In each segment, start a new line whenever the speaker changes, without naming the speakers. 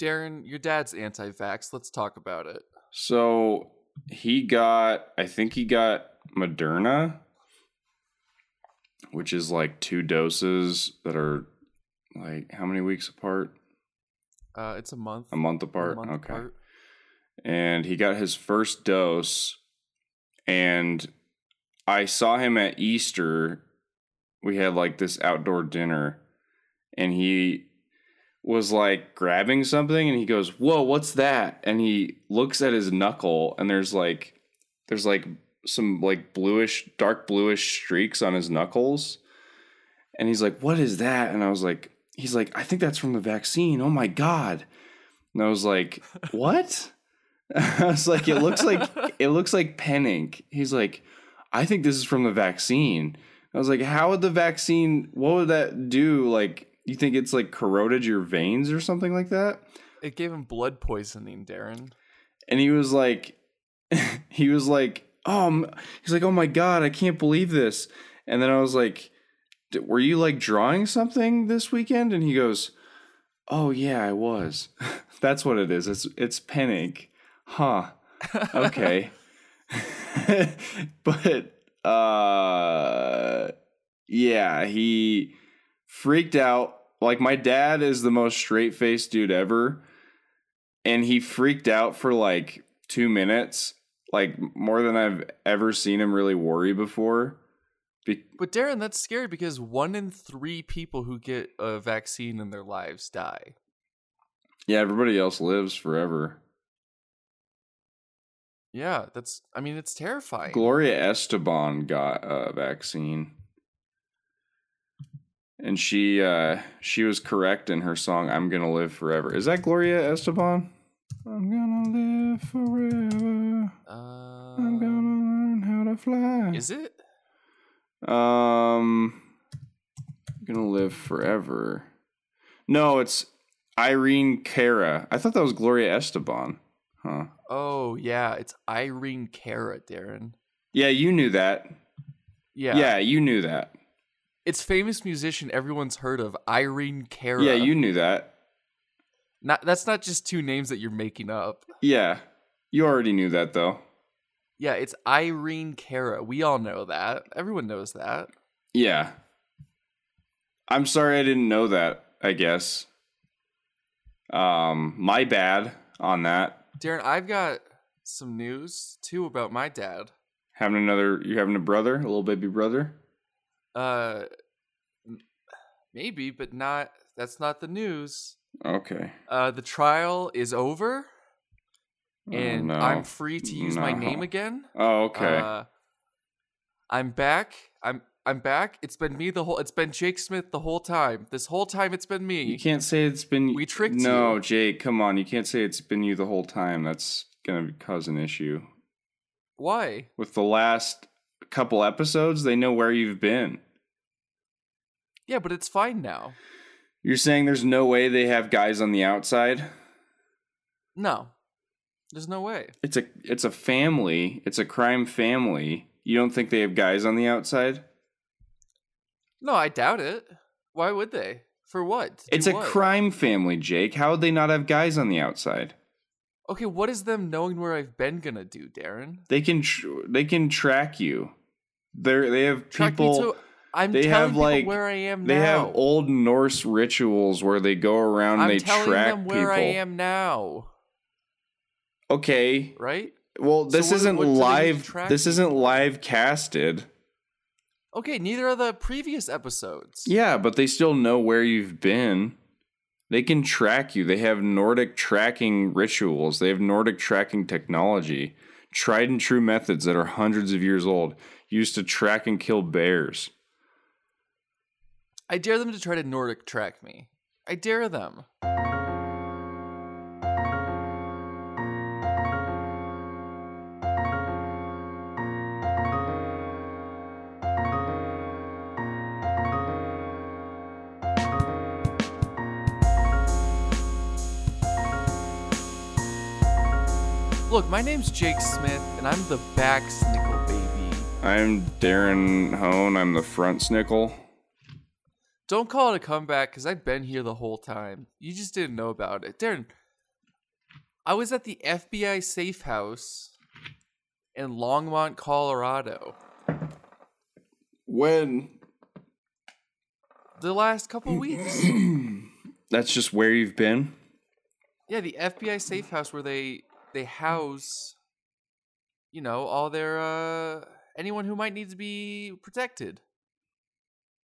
Darren, your dad's anti-vax. Let's talk about it.
So he got, I think he got Moderna, which is like two doses that are like how many weeks apart?
Uh, it's a month.
A month
a
apart.
month
okay.
apart.
and he got his first dose and i saw him at easter we had like this outdoor dinner and he was like grabbing something and he goes whoa what's that and he looks at his knuckle and there's like there's like some like bluish dark bluish streaks on his knuckles and he's like what is that and i was like he's like i think that's from the vaccine oh my god and i was like what I was like, it looks like it looks like pen ink. He's like, I think this is from the vaccine. I was like, how would the vaccine? What would that do? Like, you think it's like corroded your veins or something like that?
It gave him blood poisoning, Darren.
And he was like, he was like, oh, he's like, oh my god, I can't believe this. And then I was like, "D- were you like drawing something this weekend? And he goes, oh yeah, I was. That's what it is. It's it's pen ink. Huh. Okay. but uh yeah, he freaked out. Like my dad is the most straight-faced dude ever and he freaked out for like 2 minutes, like more than I've ever seen him really worry before. Be-
But Darren, that's scary because one in three people who get a vaccine in their lives die.
yeah, everybody else lives forever.
Yeah, that's. I mean, it's terrifying.
Gloria Estefan got a vaccine. And she uh she was correct in her song I'm Gonna Live Forever. Is that Gloria Estefan? I'm gonna live forever. I'm gonna
Um,
learn how to fly.
is it?
um I'm gonna live forever. No, it's Irene Cara. I thought that was Gloria Estefan. Huh.
Oh yeah, it's Irene Cara, Darren.
Yeah, you knew that.
Yeah,
yeah you knew that.
It's famous musician everyone's heard of, Irene Cara.
Yeah, you knew that.
Not that's not just two names that you're making up.
Yeah. You already knew that though.
Yeah, it's Irene Cara. We all know that. Everyone knows that.
Yeah. I'm sorry I didn't know that, I guess. Um my bad on that.
Darren, I've got some news too about my dad.
Having another you're having a brother, a little baby brother?
Uh maybe, but not that's not the news.
Okay.
Uh the trial is over
Oh,
and
no.
I'm free to use my name again.
Oh, okay.
Uh, I'm back. I'm I'm back. It's been me the whole. It's been Jake Smith the whole time. This whole time, it's been me.
you can't say it's been
we tricked
No,
you.
Jake, come on. You can't say it's been you the whole time. That's going to cause an issue.
Why?
With the last couple episodes, they know where you've been.
Yeah, but it's fine now.
You're saying there's no way they have guys on the outside?
No, there's no way.
It's a it's a family. It's a crime family. You don't think they have guys on the outside?
No, I doubt it. Why would they? For what?
It's a
what?
crime family, Jake. How would they not have guys on the outside?
Okay, what is them knowing where I've been gonna do, Darren?
They can tr- they can track you. They they have
Track
people.
I'm
they
telling
have, like-
where I am now
they
now.
have old Norse rituals where they go around and
I'm
they track
them where
people.
I am now.
Okay.
Right?
Well,
So
this
what-
isn't
what do they need to
live. This isn't live casted.
Okay, neither are the previous episodes.
Yeah, but they still know where you've been. They can track you. They have Nordic tracking rituals. They have Nordic tracking technology. Tried and true methods that are hundreds of years old, used to track and kill bears.
I dare them to try to Nordic track me. I dare them. Look, my name's Jake Smith, and I'm the back snickle baby.
I'm Darren Hone. I'm the front snickle.
Don't call it a comeback because I've been here the whole time. You just didn't know about it. Darren, I was at the FBI safe house in Longmont, Colorado.
When?
The last couple weeks.
That's just where you've been?
Yeah, the FBI safe house where they they house you know, all their uh anyone who might need to be protected.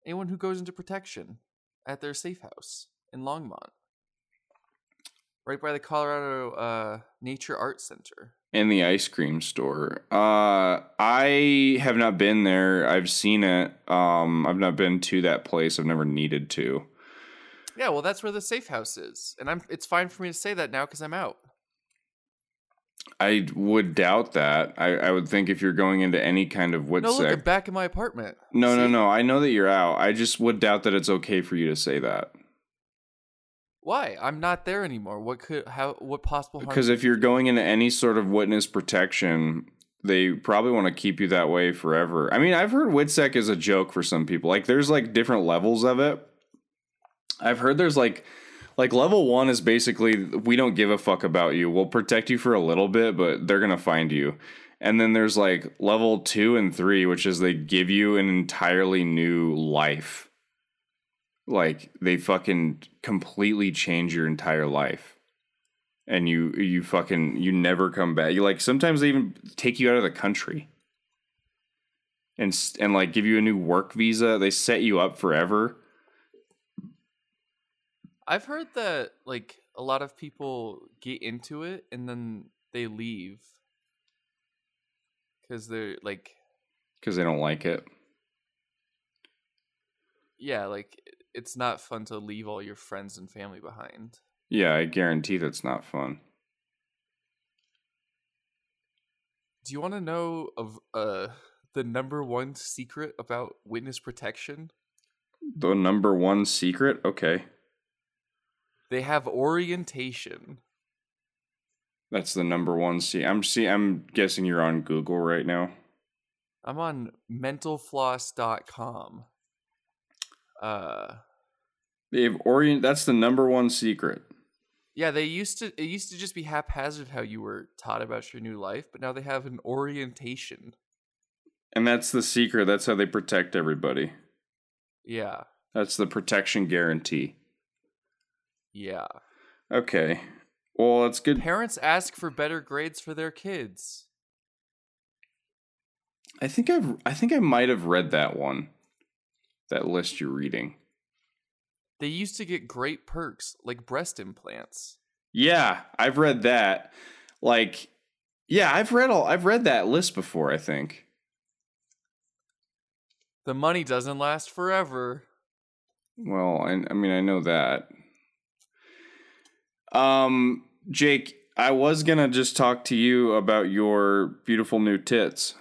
Anyone who goes into protection at their safe house in Longmont. Right by the Colorado uh Nature Art Center.
In the ice cream store. Uh I have not been there. I've seen it. Um I've not been to that place. I've never needed to.
Yeah, well that's where the safe house is. And I'm it's fine for me to say that now cuz I'm out.
I would doubt that. I, I would think if you're going into any kind of Witsec.
No, look, I'm back in my apartment.
no, no, no. I know that you're out. I just would doubt that it's okay for you to say that.
Why? I'm not there anymore. What could how what possible harm?
Because if you're going into any sort of witness protection, they probably want to keep you that way forever. I mean, I've heard Witsec is a joke for some people. Like, there's like different levels of it. I've heard there's like, like level one is basically we don't give a fuck about you. We'll protect you for a little bit, but they're gonna find you. And then there's like level two and three, which is they give you an entirely new life. Like they fucking completely change your entire life and you you fucking you never come back. You like sometimes they even take you out of the country. And and like give you a new work visa. They set you up forever.
I've heard that like a lot of people get into it and then they leave because they're like
cuz they don't like it.
yeah like it's not fun to leave all your friends and family behind
Yeah, I guarantee that's not fun.
do you want to know of uh the number one secret about witness protection
The number one secret? Okay.
They have orientation
That's the number one see. I'm see I'm guessing you're on Google right now.
i'm on mentalfloss.com uh
They have orient that's the number one secret.
Yeah, they used to. It used to just be haphazard how you were taught about your new life, but now they have an orientation.
And that's the secret. That's how they protect everybody.
Yeah,
That's the protection guarantee.
Yeah.
Okay. Well, that's good.
Parents ask for better grades for their kids.
I think I've I think I might have read that one. That list you're reading.
They used to get great perks like breast implants.
Yeah, I've read that. Like yeah, I've read all I've read that list before, I think.
The money doesn't last forever.
Well, I, I mean, I know that. Um, Jake, I was gonna just talk to you about your beautiful new tits.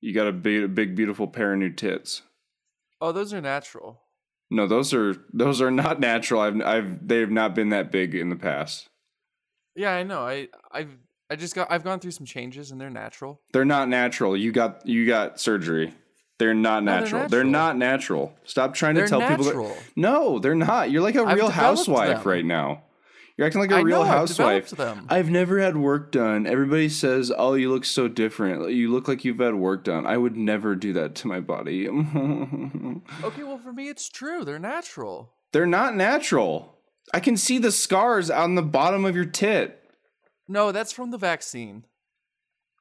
You got a big, a big, beautiful pair of new tits.
Oh, those are natural.
No, those are those are not natural. I've I've they have not been that big in the past.
Yeah, I know. I I've I just got I've gone through some changes and they're natural.
They're not natural. You got you got surgery. They're not
No, they're
natural. they're, not natural. Stop trying
They're
to tell people
natural.
that No, they're not. You're like a
I've
real housewife
them.
right now. You're acting like a
I
real
know, I've
housewife.
them.
I've never had work done. Everybody says, "Oh, you look so different. You look like you've had work done." I would never do that to my body.
Okay, well for me it's true. They're natural.
They're not natural. I can see the scars on the bottom of your tit.
No, that's from the vaccine.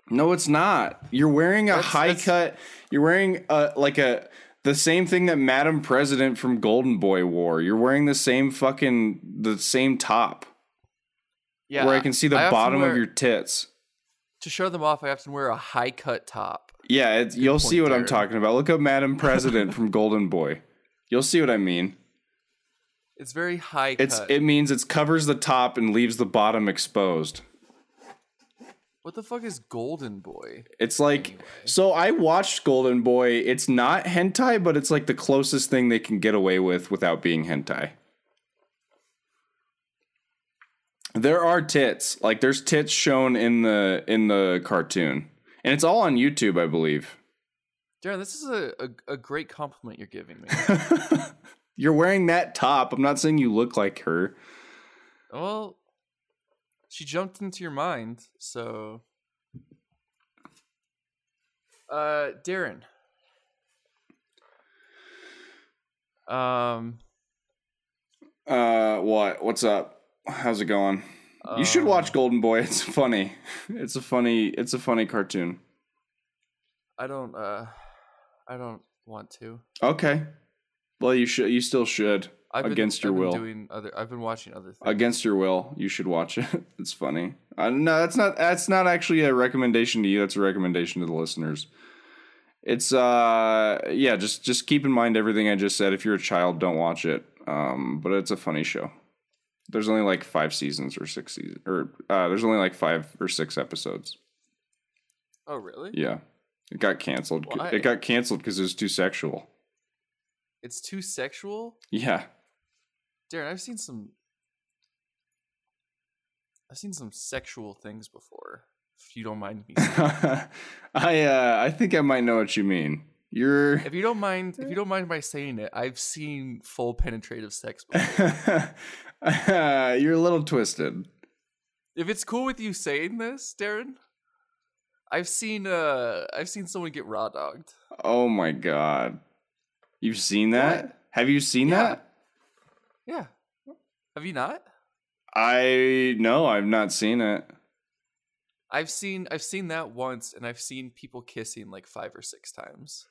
No, it's not. You're wearing a
That's-
high
that's-
cut. You're wearing a like a the same thing that Madam President from Golden Boy wore. You're wearing the same fucking the same top
Yeah.
where I can see the bottom
wear-
of your tits.
to show them off, I often wear a high cut top.
Yeah, it's, you'll see what I'm talking about. Look up Madam President from Golden Boy. You'll see what I mean.
It's very high
It's
cut.
it means it covers the top and leaves the bottom exposed.
What the fuck is Golden Boy?
It's like
Anyway.
so I watched Golden Boy. It's not hentai, but it's like the closest thing they can get away with without being hentai. There are tits. Like there's tits shown in the in the cartoon. And it's all on YouTube, I believe.
Darren, this is a, a, a great compliment you're giving me.
You're wearing that top. I'm not saying you look like her.
well, she jumped into your mind, so uh Darren. Um
Uh, what? What's up? How's it going? you should watch
um,
Golden Boy. It's funny. It's a funny. It's a funny cartoon.
I don't uh I don't want to.
Okay. Well, you should. You still should.
I've been,
Against your
I've been
will.
Doing other I've been watching other things.
Against your will, you should watch it. It's funny. Uh, no, that's not. That's not actually a recommendation to you. That's a recommendation to the listeners. It's uh, yeah. Just just keep in mind everything I just said. If you're a child, don't watch it. Um, but it's a funny show. There's only like five seasons or six seasons, or uh, there's only like five or six episodes.
oh really?
Yeah, it got canceled.
Why?
It got canceled because it was too sexual.
It's too sexual?
Yeah.
Darren, I've seen some I've seen some sexual things before. If you don't mind me.
I uh, I think I might know what you mean. You're
if you don't mind if you don't mind my saying it, I've seen full penetrative sex before.
you're a little twisted.
if it's cool with you saying this, Darren, I've seen uh I've seen someone get raw dogged.
Oh my god. You've seen that?
What?
Have you seen
Yeah.
that?
Yeah. Have you not?
I no, I've not seen it.
I've seen I've seen that once and I've seen people kissing like five or six times.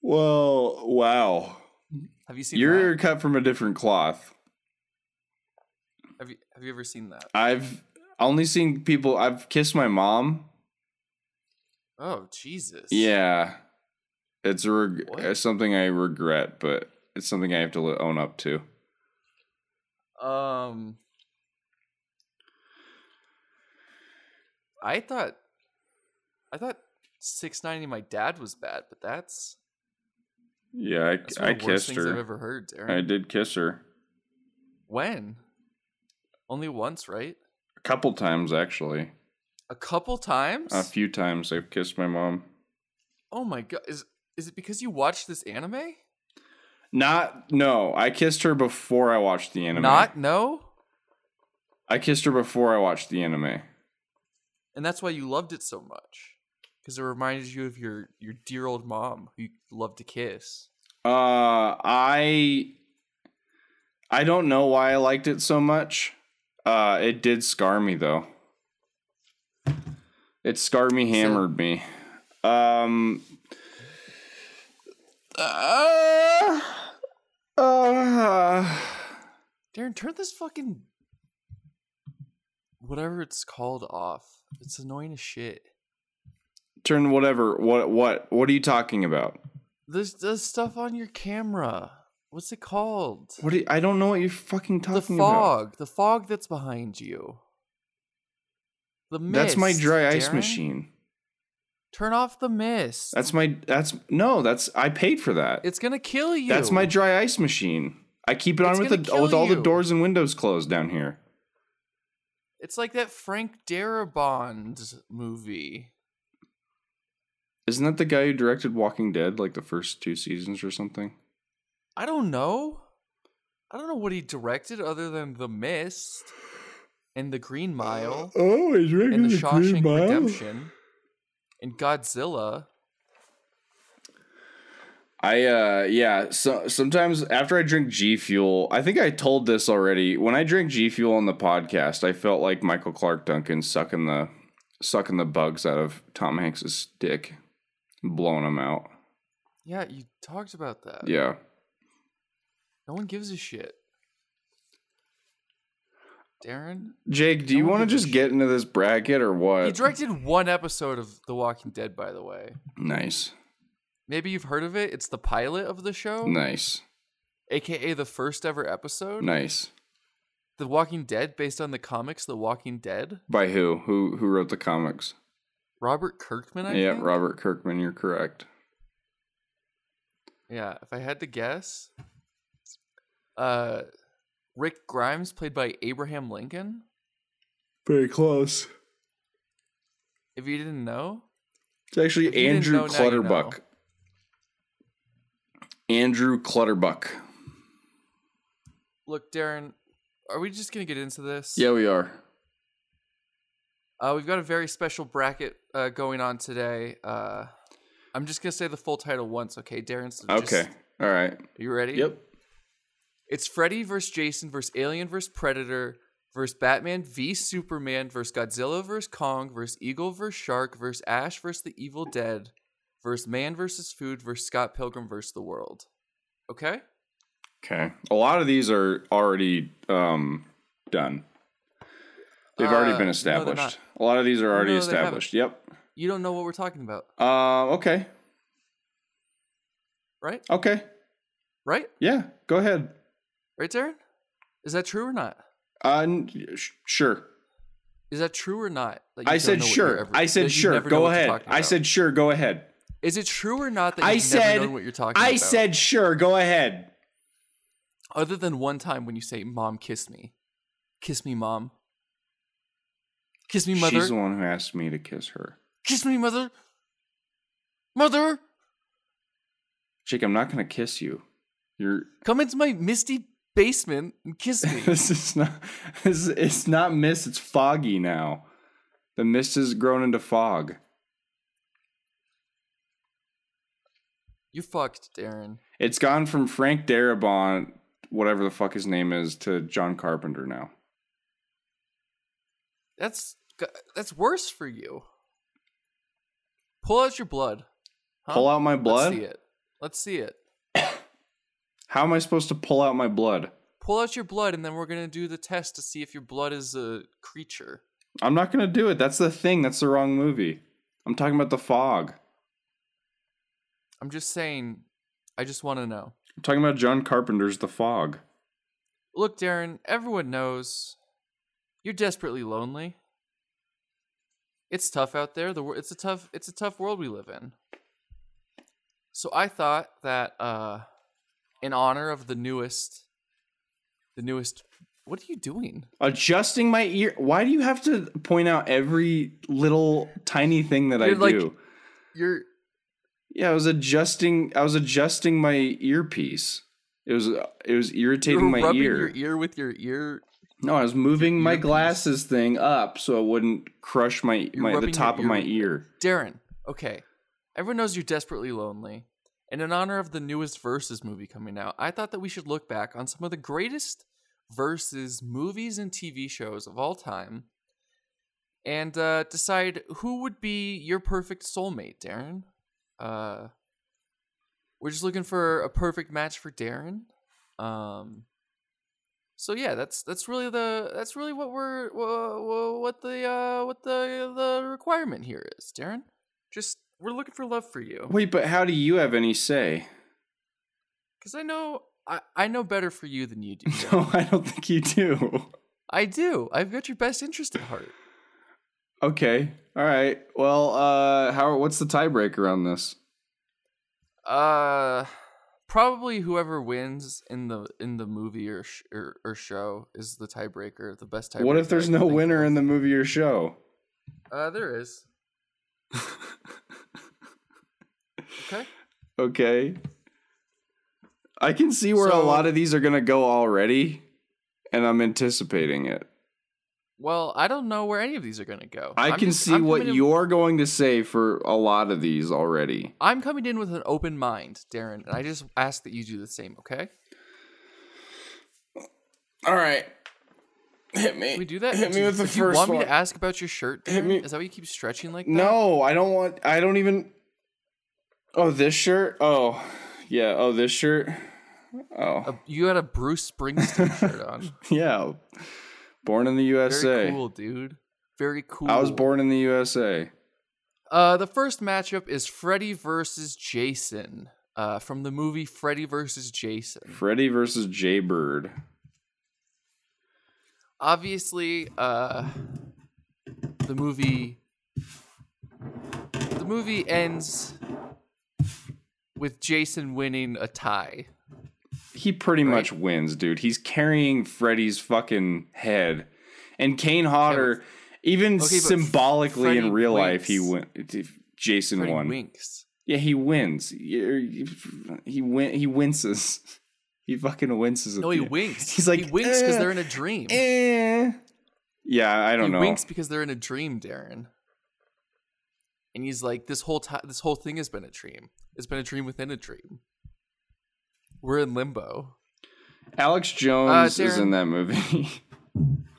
Well, wow. Mm-hmm.
Have you seen
You're
that?
cut from a different cloth.
Have you have you ever seen that?
I've only seen people I've kissed my mom.
Oh Jesus.
Yeah. It's a reg- it's something I regret, but it's something I have to own up to.
Um I thought I thought six ninety my dad was bad, but that's
Yeah, I,
that's
I
of the worst
kissed
things I've
her.
ever heard, Darren.
I did kiss her
When? Only once, right?
a couple times actually.
A couple times?
A few times I've kissed my mom.
oh my god. Is is it because you watched this anime?
Not no, I kissed her before I watched the anime.
Not no?
I kissed her before I watched the anime.
And that's why you loved it so much. Because it reminded you of your your dear old mom who you loved to kiss.
Uh I I don't know why I liked it so much. Uh it did scar me though. It scarred me,
So-
hammered me. Um uh, uh,
Darren, turn this fucking whatever it's called off. It's annoying as shit.
turn whatever. What what what are you talking about?
This stuff on your camera. What's it called?
What do you, I don't know what you're fucking talking about.
The fog. The fog that's behind you. The mist.
That's my dry ice
Darren.
machine.
Turn off the mist.
That's my that's no, that's I paid for that.
it's gonna kill you.
That's my dry ice machine. I keep it
It's
on with the with all the doors and windows closed down here.
It's like that Frank Darabont movie.
Isn't that the guy who directed Walking Dead like the first two seasons or something?
I don't know. I don't know what he directed other than The Mist and The Green Mile
Oh, he's
and The Shawshank Redemption and Godzilla.
I uh yeah, so sometimes after I drink G Fuel, I think I told this already. When I drink G Fuel on the podcast, I felt like Michael Clarke Duncan sucking the sucking the bugs out of Tom Hanks's dick, blowing them out.
Yeah, you talked about that.
Yeah.
No one gives a shit. Darren?
Jake, do
No
you want to just get into this bracket or what?
He directed one episode of The Walking Dead, by the way.
nice.
Maybe you've heard of it. It's the pilot of the show,
Nice.
aka the first ever episode.
Nice.
The Walking Dead, based on the comics The Walking Dead.
By who? Who who wrote the comics?
Robert Kirkman, I
yeah,
think.
Robert Kirkman, you're correct.
Yeah, if I had to guess, uh, Rick Grimes, played by Abraham Lincoln.
Very close.
If you didn't know,
It's actually Andrew
know, now you
Clutterbuck.
know.
Andrew Clutterbuck.
look, Darren, are we just gonna get into this?
Yeah, we are.
Uh, we've got a very special bracket uh, going on today. Uh, I'm just gonna say the full title once, okay, Darren? So just-
Okay. All right.
are you ready?
Yep.
It's Freddy versus Jason versus Alien versus Predator versus Batman v Superman versus Godzilla versus Kong versus Eagle versus Shark versus Ash versus the Evil Dead versus Man versus Food versus Scott Pilgrim versus the World. Okay?
Okay. A lot of these are already um, done. They've already
Uh,
been established.
not.
a lot of these are already
No,
established. Yep.
You don't know what we're talking about,
Uh, okay.
right?
Okay.
Right?
Yeah. Go ahead.
Right, Darren? Is that true or not?
Uh, sh- sure.
Is that true or not?
I said
know what you're
sure.
ever-
I said sure. Go ahead. I said sure. Go ahead.
Is it true or not that
I said.
what you're talking
I
about?
I said sure. Go ahead.
Other than one time when you say, Mom, kiss me. Kiss me, Mom. Kiss me, Mother.
She's the one who asked me to kiss her.
Kiss me, Mother. Mother,
Jake, I'm not gonna kiss you. You're.
come into my misty basement and kiss me.
this is not. This, it's not mist. It's foggy now. The mist has grown into fog.
you fucked, Darren.
It's gone from Frank Darabont, whatever the fuck his name is, to John Carpenter now.
That's that's worse for you. Pull out your blood. Huh?
Pull out my blood?
Let's see it. Let's see it.
How am I supposed to pull out my blood?
Pull out your blood, and then we're gonna do the test to see if your blood is a creature.
I'm not gonna do it. That's the thing. That's the wrong movie. I'm talking about the fog.
I'm just saying. I just want to know.
I'm talking about John Carpenter's The Fog.
Look, Darren. Everyone knows you're desperately lonely. It's tough out there. The it's a tough it's a tough world we live in. So I thought that uh in honor of the newest the newest what are you doing?
Adjusting my ear. Why do you have to point out every little tiny thing that I
You're like-
do?
You're
Yeah, I was adjusting. I was adjusting my earpiece. It was it was irritating my
rubbing
ear.
your ear with your ear.
No, I was moving my glasses thing up so it wouldn't crush my
You're
my the top of my ear.
Darren, okay. Everyone knows you're desperately lonely. And in honor of the newest Versus movie coming out, I thought that we should look back on some of the greatest Versus movies and TV shows of all time and uh, decide who would be your perfect soulmate, Darren. Uh, we're just looking for a perfect match for Darren. Um, so yeah, that's that's really the that's really what we're wha- wha- what the uh, what the the requirement here is, Darren. Just we're looking for love for you
Wait, but how do you have any say?
because I know I, I know better for you than you do.
No, I don't think you do.
I do. I've got your best interest at heart.
Okay. All right. Well, uh how what's the tiebreaker on this?
Uh, probably whoever wins in the in the movie or sh- or, or show is the tiebreaker. The best tiebreaker.
What if there's no winner in the movie or show?
Uh, there is. Okay.
Okay. I can see where a lot of these are going to go already and I'm anticipating it.
Well, I don't know where any of these are going to go.
I
I'm
can
just-
see
I'm
what you're going to say for a lot of these already.
I'm coming in with an open mind, Darren, and I just ask that you do the same. Okay?
All right. Hit me.
Can we do that?
Hit
do,
me with the
do you want
one.
me to ask about your shirt?
Hit me-
Is that why you keep stretching like that?
No, I don't want I don't even Oh, this shirt? Oh. Yeah, oh this shirt. Oh.
A- you had a Bruce Springsteen shirt on.
Yeah. Born in the USA.
Very cool, dude. Very cool.
I was born in the USA.
Uh, the first matchup is Freddy versus Jason. Uh, from the movie Freddy versus Jason.
Freddy versus Jaybird.
Obviously, uh, the movie the movie ends with Jason winning a tie.
He pretty
Right.
much wins, dude. He's carrying Freddy's fucking head. And Kane Hodder, even
Okay,
symbolically
Freddy
in real life, he
winks.
win. Jason
Freddy
won.
winks.
Yeah, he wins. He he win. He winces. He fucking winces. at
No, he winks.
He's like,
he winks because
"Eh,
they're in a dream.
Eh. Yeah, I don't
he
know.
winks because they're in a dream, Darren. And he's like, "This whole time, this whole thing has been a dream. It's been a dream within a dream. We're in limbo."
Alex Jones is
Darren-
in that movie.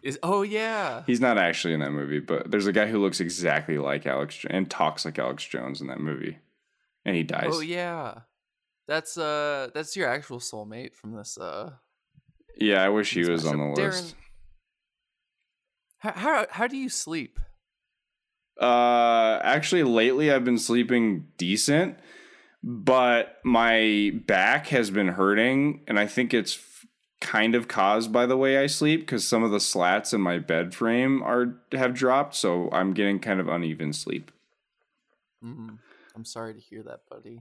Is oh yeah,
He's not actually in that movie, but there's a guy who looks exactly like Alex and talks like Alex Jones in that movie, and he dies.
oh yeah. That's uh, that's your actual soulmate from this uh.
Yeah, I wish he was on the
mashup.
list.
How, how how do you sleep?
Uh, actually, lately I've been sleeping decent, but my back has been hurting, and I think it's kind of caused by the way I sleep because some of the slats in my bed frame are have dropped, so I'm getting kind of uneven sleep.
Mm, I'm sorry to hear that, buddy.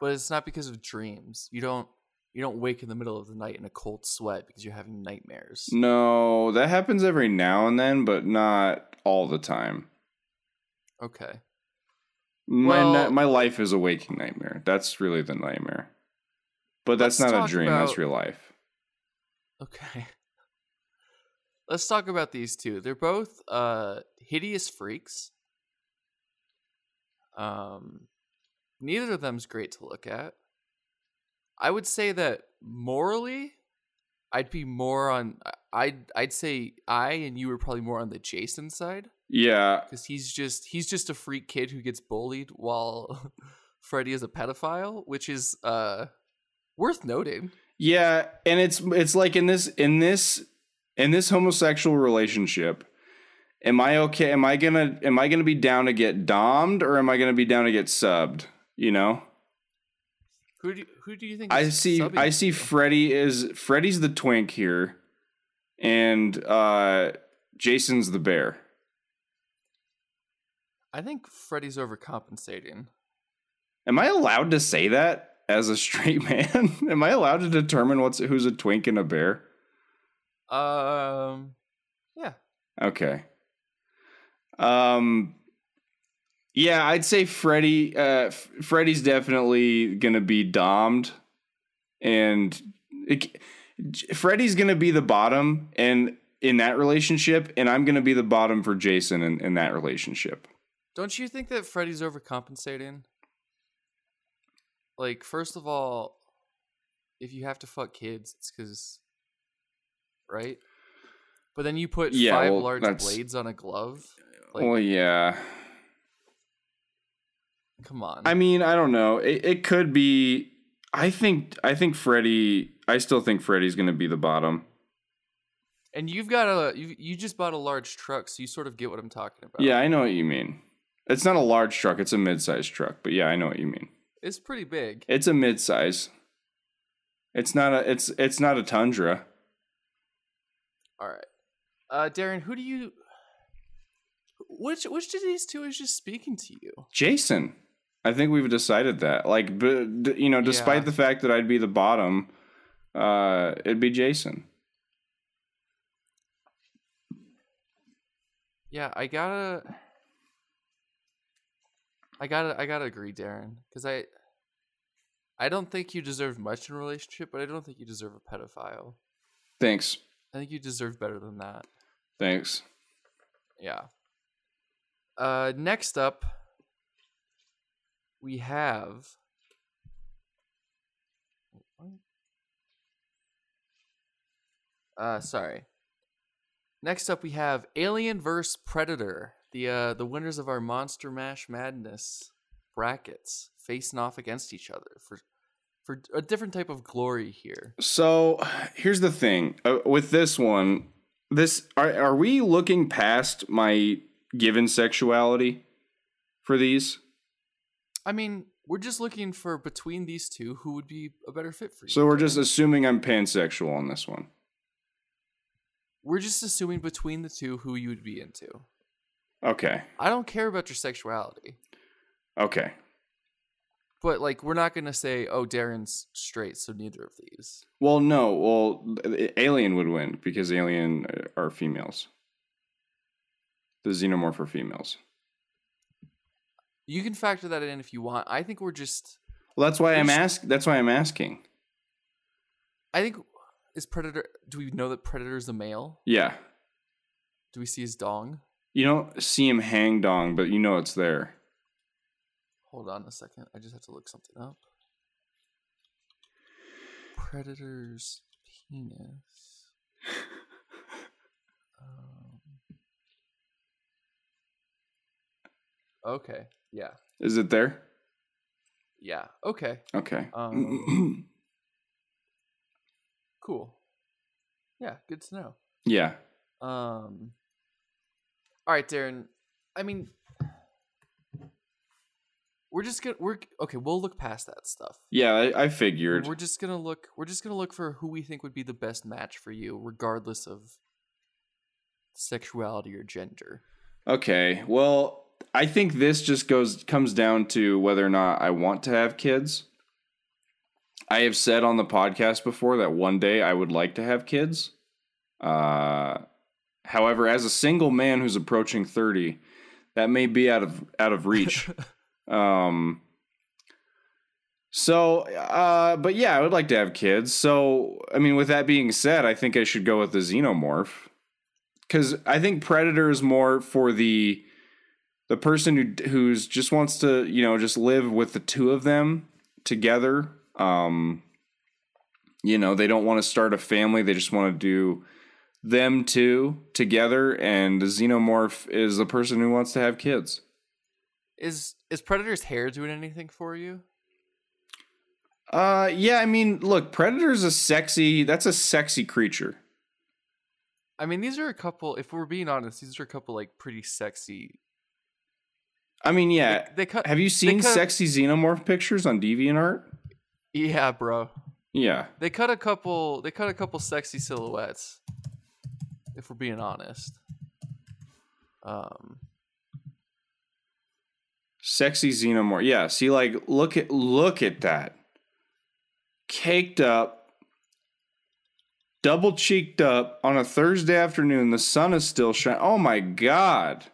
But it's not because of dreams. You don't you don't wake in the middle of the night in a cold sweat because you're having nightmares.
No, that happens every now and then, but not all the time.
Okay.
My
Well-
ni- my life is a waking nightmare. That's really the nightmare. But that's not a dream.
about-
That's real life.
Okay. Let's talk about these two. They're both uh hideous freaks. Um neither of them's great to look at. I would say that morally I'd be more on I'd I'd say I and you were probably more on the Jason side
Yeah,
cuz he's just he's just a freak kid who gets bullied while Freddy is a pedophile, which is uh worth noting.
Yeah, and it's it's like in this in this in this homosexual relationship, am I okay? Am I gonna am I gonna be down to get domed or am I gonna be down to get subbed? You know,
Who do you, who do you think
I
is
see
subbing
I see Freddy is Freddy's the twink here, and uh Jason's the bear.
I think Freddy's overcompensating.
Am I allowed to say that as a straight man? am I allowed to determine what's who's a twink and a bear?
Um, yeah,
Okay. Um yeah, I'd say Freddy uh Freddy's definitely going to be domed and it, Freddy's going to be the bottom and in that relationship and I'm going to be the bottom for Jason in, in that relationship.
Don't you think that Freddy's overcompensating? Like, first of all, if you have to fuck kids, it's because, right? But then you put
Yeah,
five
well,
large
that's-
blades on a glove. Like,
well, yeah.
come on.
I mean, I don't know. It, it could be I think I think Freddy I still think Freddy's going to be the bottom.
and you've got a you you just bought a large truck, so you sort of get what I'm talking about.
Yeah, I know what you mean. It's not a large truck, it's a mid-sized truck, but yeah, I know what you mean.
it's pretty big.
It's a mid-size. It's not a it's it's not a Tundra.
All right, uh, Darren, who do you? Which which of these two is just speaking to you?
Jason. I think we've decided that. Like but you know, despite
Yeah.
the fact that I'd be the bottom, uh it'd be Jason.
Yeah, I gotta. I gotta, I gotta agree, Darren, because I, I don't think you deserve much in a relationship, but I don't think you deserve a pedophile.
Thanks.
I think you deserve better than that.
Thanks.
Yeah. Uh, next up, we have. Uh, sorry. Next up, we have Alien vs Predator. The uh, the winners of our Monster Mash Madness brackets facing off against each other for for a different type of glory here.
So, here's the thing. Uh, with this one, this are are we looking past my given sexuality for these?
I mean, we're just looking for between these two who would be a better fit for you.
So, we're just assuming I'm pansexual on this one.
we're just assuming between the two who you would be into.
Okay.
I don't care about your sexuality,
Okay.
but like we're not gonna say, "Oh, Darren's straight," so neither of these.
Well, no. Well, Alien would win because Alien uh, are females. The xenomorph are females.
You can factor that in if you want. I think we're just.
Well, that's why I'm ask. That's why I'm asking.
I think is predator. Do we know that predator is a male?
Yeah.
Do we see his dong?
You don't see him hang dong, but you know it's there.
Hold on a second. I just have to look something up. Predator's penis. Um, okay. Yeah.
Is it there?
Yeah. Okay.
Okay.
Um, Cool. Yeah. Good to know.
yeah.
Um. All right, Darren. I mean, we're just gonna we're okay. We'll look past that stuff.
Yeah, I, I figured.
We're just gonna look. We're just gonna look for who we think would be the best match for you, regardless of sexuality or gender.
Okay. Well, I think this just goes comes down to whether or not I want to have kids. I have said on the podcast before that one day I would like to have kids. Uh, however, as a single man who's approaching 30, that may be out of out of reach. um so uh but yeah, I would like to have kids. So, I mean, with that being said, I think I should go with the xenomorph because I think Predator is more for the the person who who's just wants to you know just live with the two of them together. Um, you know, they don't want to start a family; they just want to do them two together. And the xenomorph is the person who wants to have kids.
Is is Predator's hair doing anything for you?
Uh, yeah, I mean, look, Predator's a sexy. That's a sexy creature.
I mean, these are a couple. If we're being honest, these are a couple like pretty sexy.
I mean,
they-
yeah.
they, cut.
Have you seen
cut-
sexy xenomorph pictures on DeviantArt?
Yeah, bro.
Yeah.
They cut a couple. They cut a couple sexy silhouettes. If we're being honest. Um.
Sexy xenomorph. Yeah, see like look at look at that. Caked up, double cheeked up on a Thursday afternoon. The sun is still shining. Oh my god.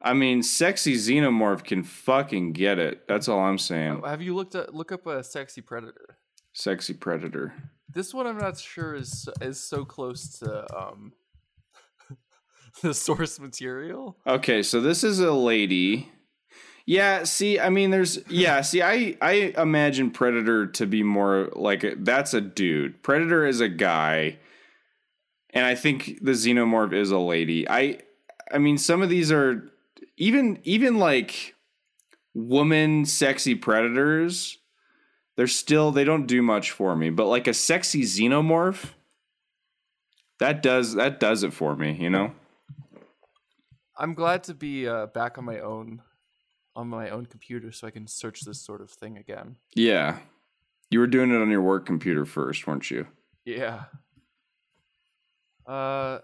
I mean, sexy xenomorph can fucking get it. That's all I'm saying.
Have you looked at look up a sexy predator?
Sexy predator.
This one I'm not sure is is so close to um the source material.
Okay, so this is a lady. Yeah, see, I mean, there's yeah, see, I I imagine Predator to be more like a, that's a dude. Predator is a guy, and I think the Xenomorph is a lady. I I mean, some of these are even even like woman sexy predators. They're still they don't do much for me, but like a sexy Xenomorph, that does that does it for me. You know.
I'm glad to be uh, back on my own on my own computer so I can search this sort of thing again.
Yeah. You were doing it on your work computer first, weren't you?
Yeah. Uh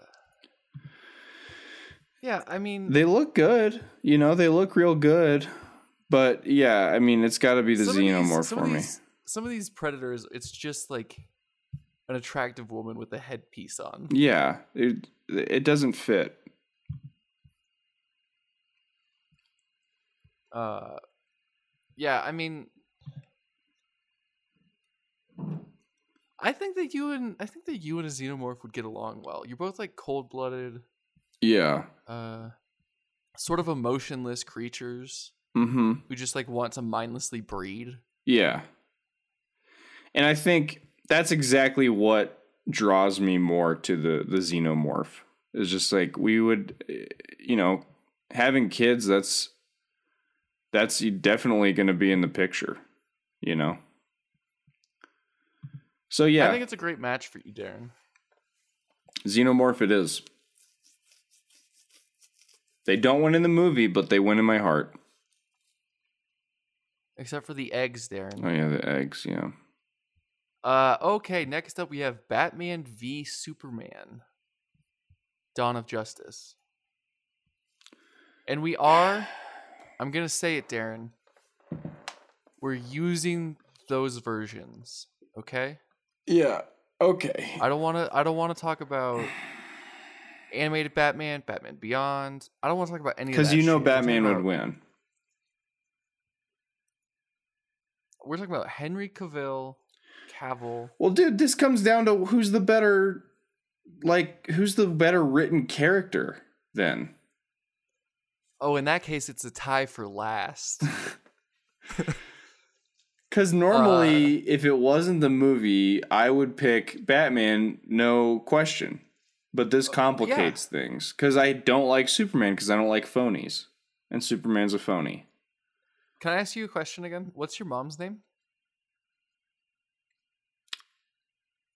Yeah, I mean
They look good. You know, they look real good. But yeah, I mean, it's got to be the
of these-
xenomorph for me.
Some of these predators, it's just like an attractive woman with a headpiece on.
Yeah, it it doesn't fit.
Uh Yeah, I mean I think that you and I think that you and a xenomorph would get along well. You're both like cold-blooded,
Yeah.
uh sort of emotionless creatures
Mm-hmm.
who just like want to mindlessly breed.
Yeah. And I think that's exactly what draws me more to the the xenomorph. Is just like we would, eh, you know, having kids. That's that's definitely going to be in the picture. You know. So yeah,
I think it's a great match for you, Darren.
xenomorph it is. They don't win in the movie, but they win in my heart.
Except for the eggs, Darren.
Oh yeah, the eggs. Yeah.
Uh, okay. Next up, we have Batman v Superman: Dawn of Justice, and we are. I'm gonna say it, Darren. We're using those versions. Okay.
Yeah. Okay.
I don't want to. I don't want to talk about animated Batman, Batman Beyond. I don't want to talk about any.
Because
Because
you know Batman would win.
We're talking about Henry Cavill, Cavill.
Well, dude, this comes down to who's the better like who's the better written character then?
Oh, in that case, it's a tie for last.
Because normally, uh. if it wasn't the movie, I would pick Batman, no question. But this uh, complicates things because I don't like Superman because I don't like phonies, and Superman's a phony.
Can I ask you a question again? What's your mom's name?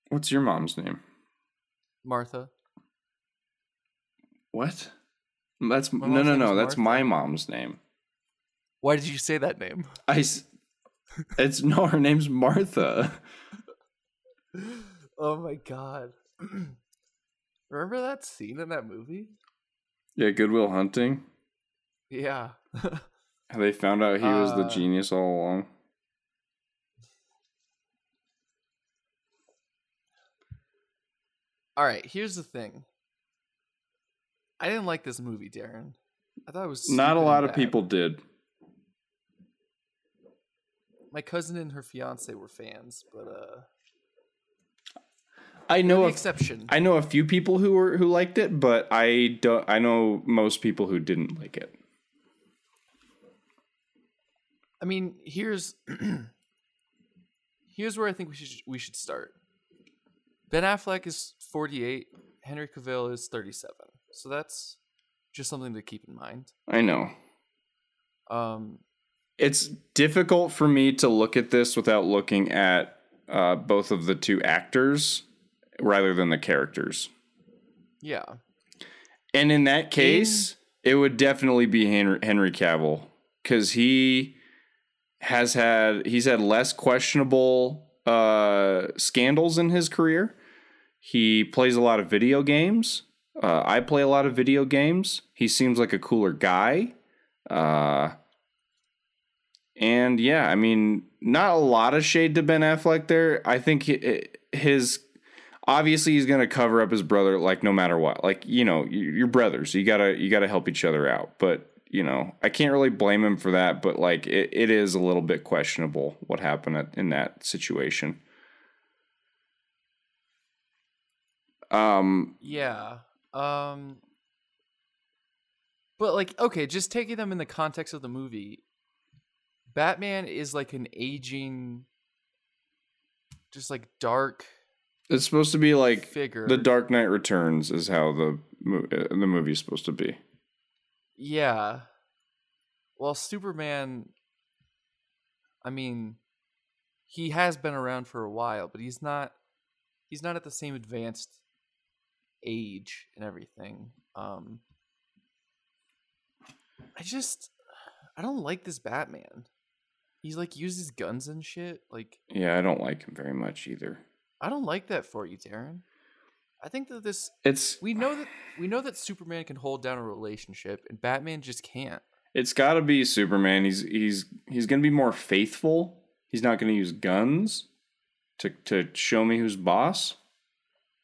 What's your mom's name?
Martha.
What? That's no, no, no. That's
Martha.
my mom's name.
Why did you say that name?
I. It's no, her name's Martha.
oh my god. Remember that scene in that movie?
Yeah, Good Will Hunting.
Yeah.
They found out he was the
Uh,
genius all along.
All right, here's the thing. I didn't like this movie, Darren. I thought it was
Not a lot
and
of people did.
My cousin and her fiance were fans, but uh
I know a
exception.
I know a few people who were who liked it, but I don't. I know most people who didn't like it.
I mean, here's here's where I think we should we should start. Ben Affleck is 48, Henry Cavill is 37. So that's just something to keep in mind.
I know
Um
it's difficult for me to look at this without looking at uh, both of the two actors rather than the characters.
yeah.
And in that case, it would definitely be Henry, Henry Cavill because he has had he's had less questionable uh, scandals in his career. He plays a lot of video games. Uh, I play a lot of video games. He seems like a cooler guy. Uh, and yeah, I mean, not a lot of shade to Ben Affleck there. I think hi- his obviously he's gonna cover up his brother like no matter what like you know you- you're brothers you gotta you gotta help each other out but you know i can't really blame him for that but like it, it is a little bit questionable what happened in that situation um
Yeah. Um But like okay, just taking them in the context of the movie, Batman is like an aging just like dark
it's supposed to be like
figure.
the dark knight returns is how the uh, the movie's supposed to be
Yeah. Well, Superman I mean, he has been around for a while, but he's not he's not at the same advanced age and everything. Um I just I don't like this Batman. He's like uses guns and shit. Like
yeah i don't like him very much either
I don't like that for you, Darren. I think that this
it's
we know that we know that Superman can hold down a relationship and Batman just can't.
It's got to be Superman. He's he's he's going to be more faithful. He's not going to use guns to to show me who's boss.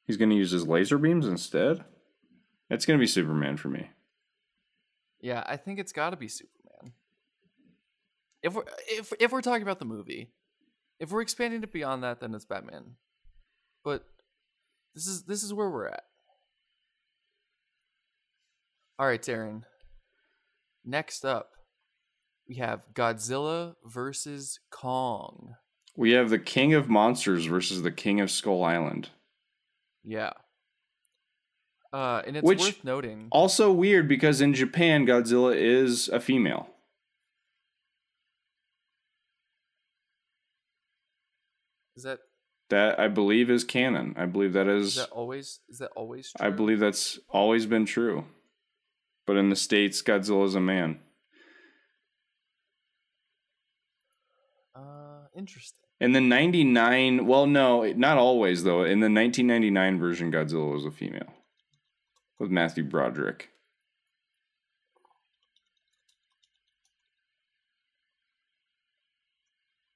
He's going to use his laser beams instead. It's going to be Superman for me.
Yeah, I think it's got to be Superman. If we're if if we're talking about the movie, if we're expanding it beyond that, then it's Batman. But this is this is where we're at. All right, Darren. Next up, we have Godzilla versus Kong.
We have the King of Monsters versus the King of Skull Island.
Yeah. Uh, and it's
Which-
worth noting.
Also weird because in Japan Godzilla is a female.
Is that
That I believe is canon. I believe that
is
is
that always is that always true?
I believe that's always been true. But in the states Godzilla is a man.
Uh, interesting.
In the 99, well, no, not always, though. In the 1999 version, Godzilla was a female with Matthew Broderick.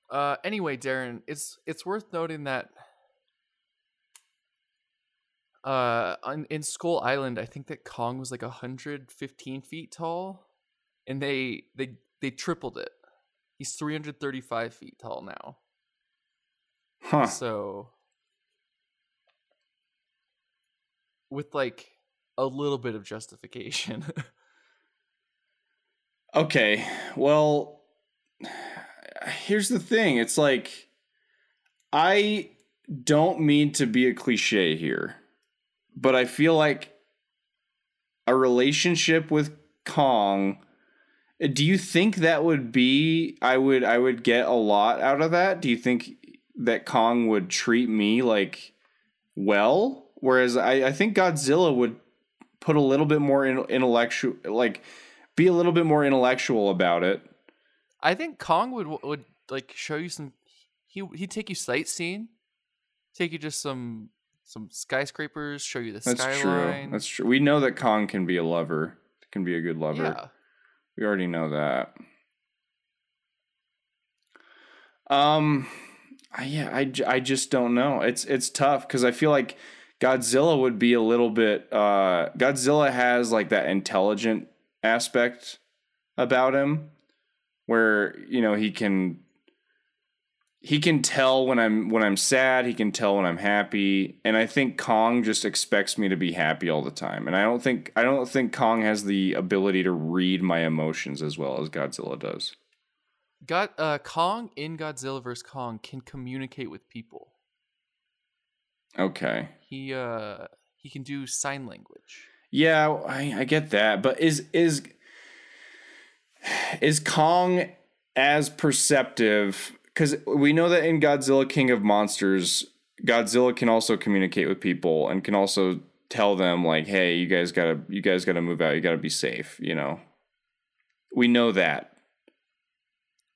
Uh, anyway, Darren, it's it's worth noting that uh, on, in Skull Island, I think that Kong was like 115 feet tall, and they they they tripled it. He's 335 feet tall now.
Huh.
So with like a little bit of justification.
Okay, well, here's the thing. It's like I don't mean to be a cliche here, but I feel like a relationship with Kong do you think that would be I would I would get a lot out of that? Do you think that Kong would treat me like well? Whereas I, I think Godzilla would put a little bit more in, intellectual like be a little bit more intellectual about it.
I think Kong would would like show you some. He he'd take you sightseeing, take you just some some skyscrapers, show you the
That's
skyline.
true. That's true. We know that Kong can be a lover. Can be a good lover.
yeah.
We already know that. Um, I- yeah, I, I just don't know. It's it's tough because I feel like Godzilla would be a little bit. Uh, Godzilla has like that intelligent aspect about him, where you know he can he can tell when I'm when I'm sad. He can tell when I'm happy, and I think Kong just expects me to be happy all the time. And I don't think I don't think Kong has the ability to read my emotions as well as Godzilla does.
God, uh, Kong in Godzilla vs Kong can communicate with people.
Okay,
He uh he can do sign language.
yeah, I, I get that, but is is is Kong as perceptive? Because we know that in Godzilla King of Monsters, Godzilla can also communicate with people and can also tell them like, "Hey, you guys gotta you guys gotta move out. You gotta be safe." You know, we know that.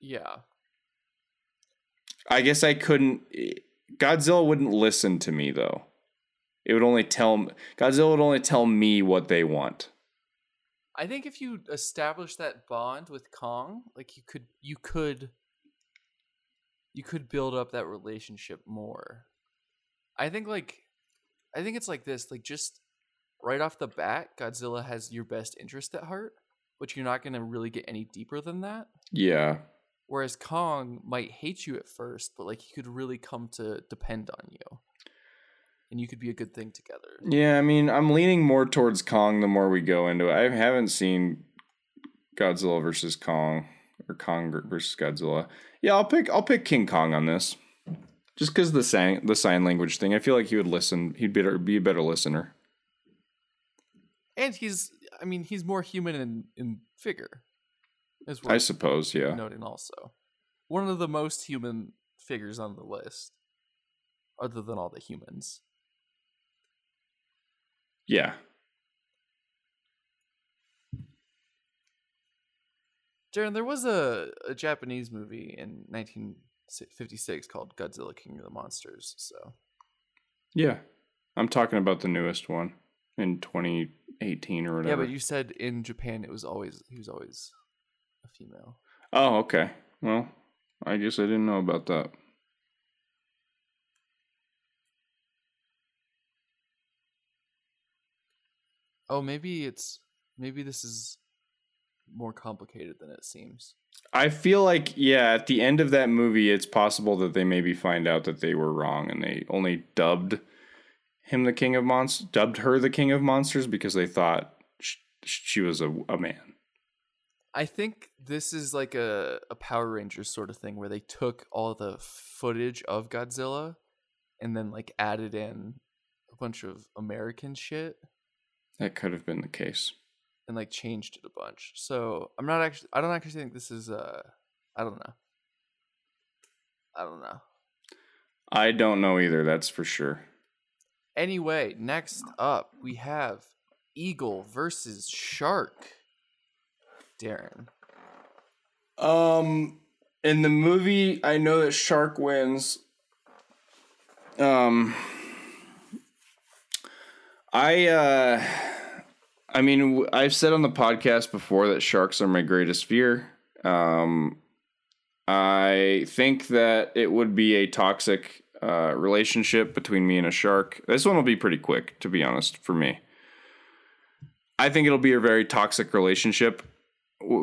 Yeah.
I guess I couldn't. Godzilla wouldn't listen to me though. It would only tell Godzilla would only tell me what they want.
I think if you establish that bond with Kong, like you could you could you could build up that relationship more. I think like I think it's like this, like just right off the bat, Godzilla has your best interest at heart, but you're not going to really get any deeper than that.
Yeah,
Whereas Kong might hate you at first, but like he could really come to depend on you. And you could be a good thing together.
yeah. I mean, I'm leaning more towards Kong the more we go into it. I haven't seen Godzilla versus Kong or Kong versus Godzilla. Yeah, I'll pick I'll pick King Kong on this. Just because the sign the sign language thing, I feel like he would listen. He'd better be a better listener.
And he's I mean, he's more human in, in figure. Is
I suppose. Yeah.
noting also. One of the most human figures on the list. Other than all the humans.
Yeah.
Darren, there was a, a Japanese movie in 1956 called Godzilla King of the Monsters. So
Yeah. I'm talking about the newest one in 2018 or whatever.
yeah, but you said in Japan it was always he was always a female.
Oh, okay. Well, I guess I didn't know about that.
Oh, maybe it's maybe this is more complicated than it seems.
I feel like yeah, at the end of that movie, it's possible that they maybe find out that they were wrong and they only dubbed him the king of monsters, dubbed her the king of monsters because they thought sh- she was a, a man.
I think this is like a, a Power Rangers sort of thing where they took all the footage of Godzilla and then like added in a bunch of American shit
That could have been the case.
and like changed it a bunch. So I'm not actually I don't actually think this is uh I don't know. I don't know.
I don't know either. That's for sure.
Anyway, next up we have Eagle versus Shark. Darren.
Um, in the movie, I know that Shark wins. Um, I uh, I mean, I've said on the podcast before that sharks are my greatest fear. Um, I think that it would be a toxic uh, relationship between me and a shark. This one will be pretty quick, to be honest, for me. I think it'll be a very toxic relationship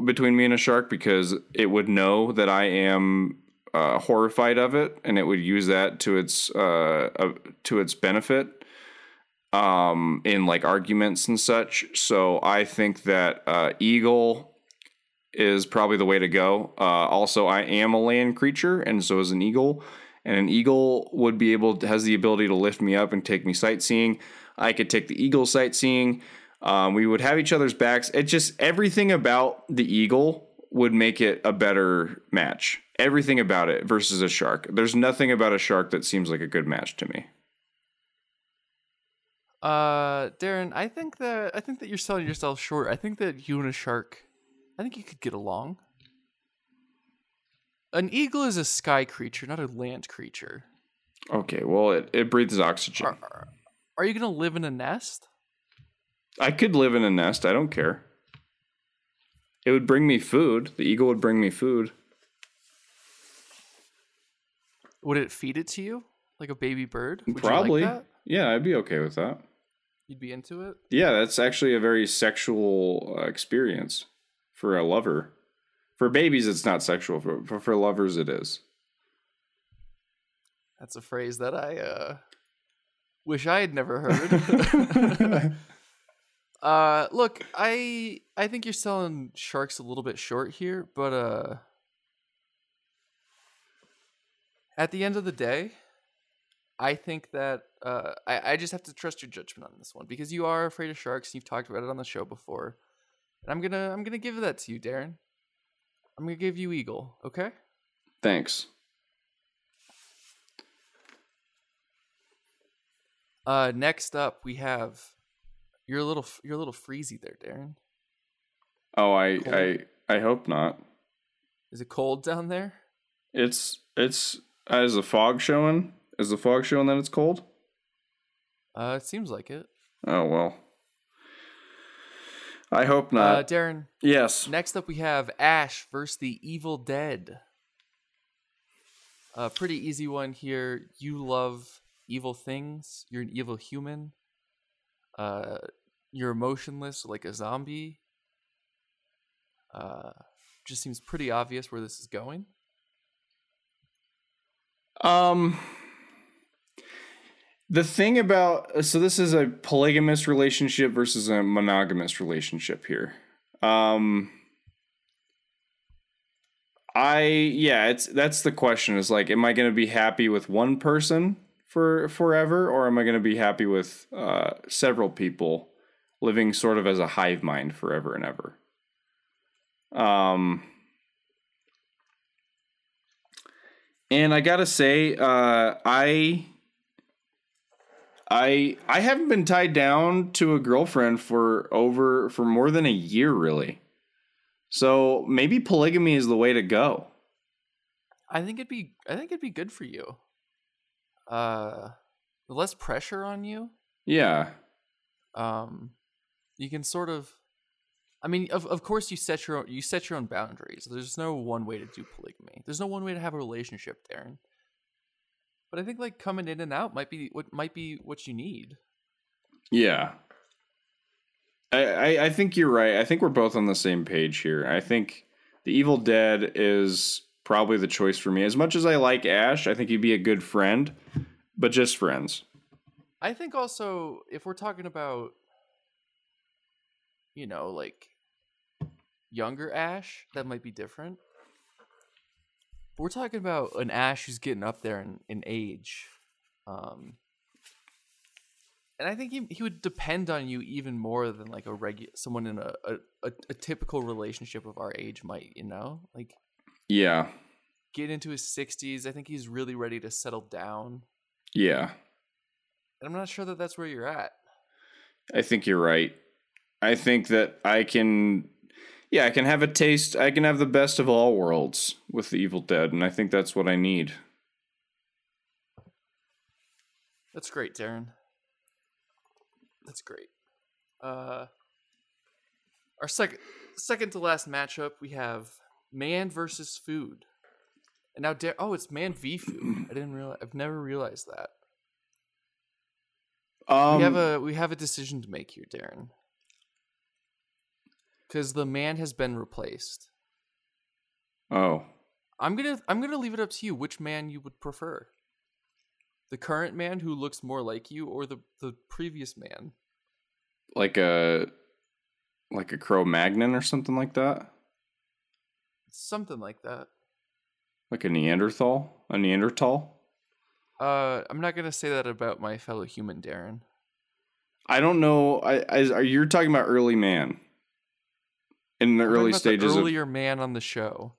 between me and a shark because it would know that I am uh, horrified of it, and it would use that to its uh, uh, to its benefit. um, in like arguments and such. So I think that uh, eagle is probably the way to go. Uh, also, I am a land creature, and so is an eagle. And an eagle would be able to, has the ability to lift me up and take me sightseeing. I could take the eagle sightseeing. Um, we would have each other's backs. It just everything about the eagle would make it a better match. Everything about it versus a shark. There's nothing about a shark that seems like a good match to me.
Uh, Darren, I think that I think that you're selling yourself short. I think that you and a shark, I think you could get along. An eagle is a sky creature, not a land creature.
Okay, well, it, it breathes oxygen.
Are, are you gonna live in a nest?
I could live in a nest. I don't care. It would bring me food. The eagle would bring me food.
Would it feed it to you like a baby bird? Would
Probably.
You like that?
Yeah, I'd be okay with that.
You'd be into it.
Yeah, that's actually a very sexual uh, experience for a lover. For babies, it's not sexual. For, for for lovers, it is.
That's a phrase that I uh, wish I had never heard. uh, look, I I think you're selling sharks a little bit short here, but uh, at the end of the day, I think that uh, I, I just have to trust your judgment on this one because you are afraid of sharks. And you've talked about it on the show before, and I'm gonna I'm gonna give that to you, Darren. I'm gonna give you eagle. Okay.
Thanks.
Uh, next up we have you're a little you're a little freezy there, Darren.
Oh, I
Cold.
I I hope not.
Is it cold down there?
It's it's uh, is the fog showing? Is the fog showing that it's cold?
Uh, it seems like it.
Oh well. I hope
Uh,
not.
Darren.
yes.
Next up we have Ash versus the Evil Dead. A pretty easy one here. You love evil things. You're an evil human. Uh, you're emotionless like a zombie. Uh, just seems pretty obvious where this is going.
Um the thing about so this is a polygamous relationship versus a monogamous relationship here. Um I yeah, it's that's the question is like am I going to be happy with one person for forever or am I going to be happy with uh several people living sort of as a hive mind forever and ever? Um and I gotta say, uh, I, I, I haven't been tied down to a girlfriend for over for more than a year, really. So maybe polygamy is the way to go.
I think it'd be I think it'd be good for you. Uh, less pressure on you.
Yeah,
um you can sort of i mean of, of course you set your own you set your own boundaries there's no one way to do polygamy there's no one way to have a relationship darren but i think like coming in and out might be what might be what you need
yeah. I, I, I think you're right. I think we're both on the same page here. I think the Evil Dead is probably the choice for me. As much as I like Ash, I think he'd be a good friend, but just friends.
i think also if we're talking about you know like younger ash that might be different but we're talking about an ash who's getting up there in, in age um and i think he, he would depend on you even more than like a regular someone in a, a, a, typical relationship of our age might you know like
Yeah.
get into his 60s i think he's really ready to settle down
Yeah.
and i'm not sure that that's where you're at
I think you're right. I think that I can, yeah, I can have a taste. I can have the best of all worlds with the Evil Dead, and I think that's what I need.
That's great, Darren. That's great. Uh, our second second to last matchup, we have man versus food, and now Dar- oh, it's man v food. I didn't realize. I've never realized that.
Um,
we have a we have a decision to make here, Darren, because the man has been replaced.
oh,
I'm gonna I'm gonna leave it up to you which man you would prefer. The current man who looks more like you, or the the previous man?
Like a like a Cro-Magnon or something like that.
Something like that.
Like a Neanderthal, a Neanderthal.
Uh, I'm not gonna say that about my fellow human, Darren.
I don't know. I, I are you talking about early man? In the
I'm
early stages
the
of
earlier man on the show.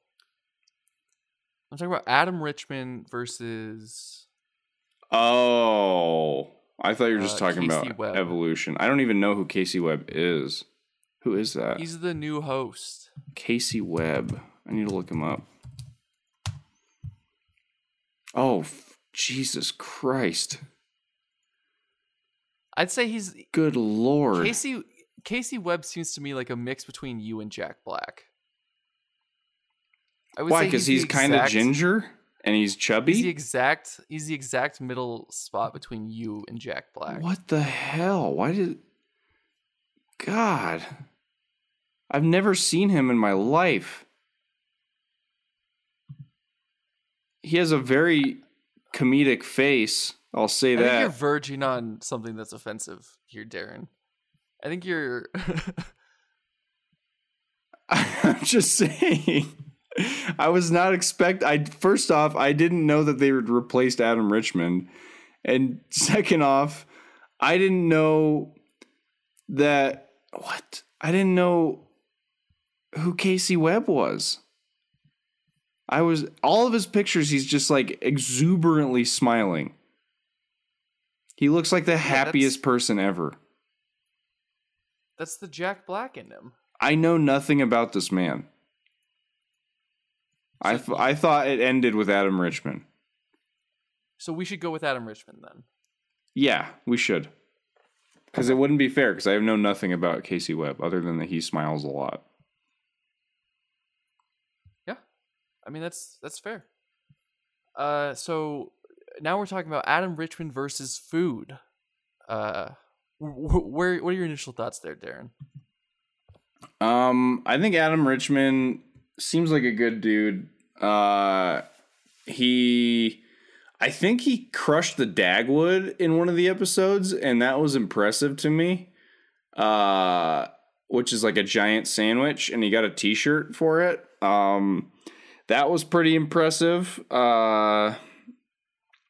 I'm talking about Adam Richman versus.
Oh, I thought you were just
Uh,
talking
Casey
about
Webb.
evolution. I don't even know who Casey Webb is. Who is that?
He's the new host.
Casey Webb. I need to look him up. Oh, f- Jesus Christ.
I'd say he's
Good Lord.
Casey. Casey Webb seems to me like a mix between you and Jack Black. I would
Why? Because
the
he's, kind of ginger and he's chubby?
He's the exact. He's the exact middle spot between you and Jack Black.
What the hell? Why did. God. I've never seen him in my life. He has a very comedic face. I'll say
I think you're verging on something that's offensive here, Darren. I think you're.
I'm just saying. I was not expect. I first off, I didn't know that they had replaced Adam Richman, and second off, I didn't know that what I didn't know who Casey Webb was. I was all of his pictures. He's just like exuberantly smiling. He looks like the happiest person ever.
That's the Jack Black in him.
I know nothing about this man. I, th- I thought it ended with Adam Richman.
So we should go with Adam Richman then.
Yeah, we should. Because it wouldn't be fair, because I know nothing about Casey Webb other than that he smiles a lot. Yeah.
I mean, that's that's fair. Uh, so now we're talking about Adam Richman versus food. Uh, where what are your initial thoughts there, Darren?
Um, I think Adam Richman seems like a good dude. Uh, he, I think he crushed the Dagwood in one of the episodes, and that was impressive to me. Uh, which is like a giant sandwich, and he got a T-shirt for it. Um, that was pretty impressive. Uh,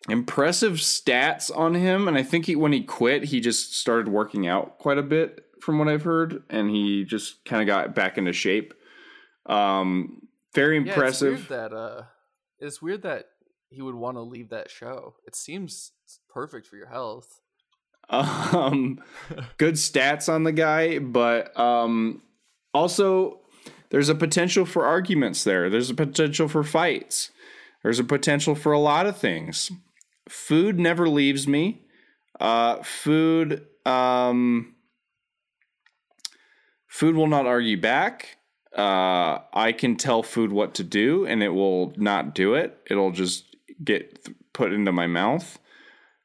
impressive stats on him, and I think he when he quit, he just started working out quite a bit, from what I've heard, and he just kind of got back into shape. Um, very
Yeah,
impressive.
it's that uh, it's weird that he would want to leave that show. It seems perfect for your health.
um good stats on the guy but um also there's a potential for arguments there there's a potential for fights there's a potential for a lot of things food never leaves me. Uh food um food will not argue back. Uh i can tell food what to do and it will not do it. It'll just get th- put into my mouth.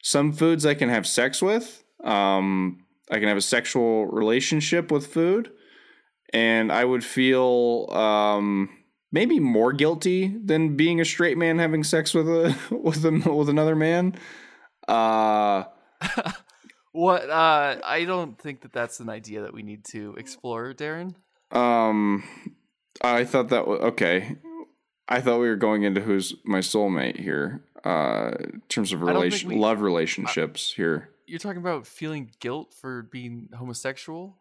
Some foods I can have sex with. Um, I can have a sexual relationship with food, and I would feel um, maybe more guilty than being a straight man having sex with a with a, with another man. Uh,
What? Uh, I don't think that that's an idea that we need to explore, Darren.
um, I thought that was okay. I thought we were going into who's my soulmate here. Uh, in terms of
I
relation,
we-
love relationships here.
You're talking about feeling guilt for being homosexual.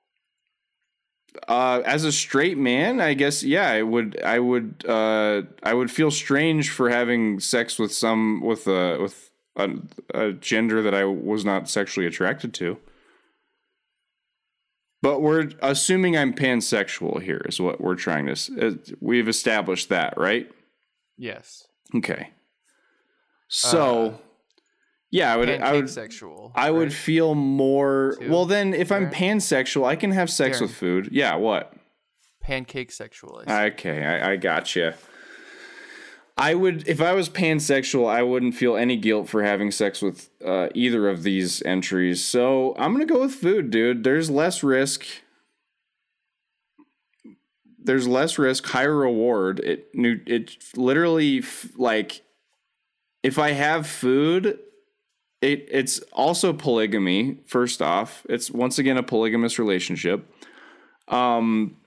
Uh as a straight man i guess yeah i would i would uh i would feel strange for having sex with some with a with a, a gender that i was not sexually attracted to. But we're assuming i'm pansexual here is what we're trying to uh, we've established that right?
Yes.
okay. So
Uh,
yeah i would i would
sexual.
I would feel more.
Too?
Well, then, if I'm pansexual, I can have sex
Darren.
with food. Yeah, what?
pancake sexual. I.
Okay, I, I gotcha. I would, if I was pansexual, I wouldn't feel any guilt for having sex with uh, either of these entries. So I'm gonna go with food, dude. There's less risk. There's less risk, higher reward. It. It literally like, if I have food, it it's also polygamy. First off, it's once again a polygamous relationship. Um,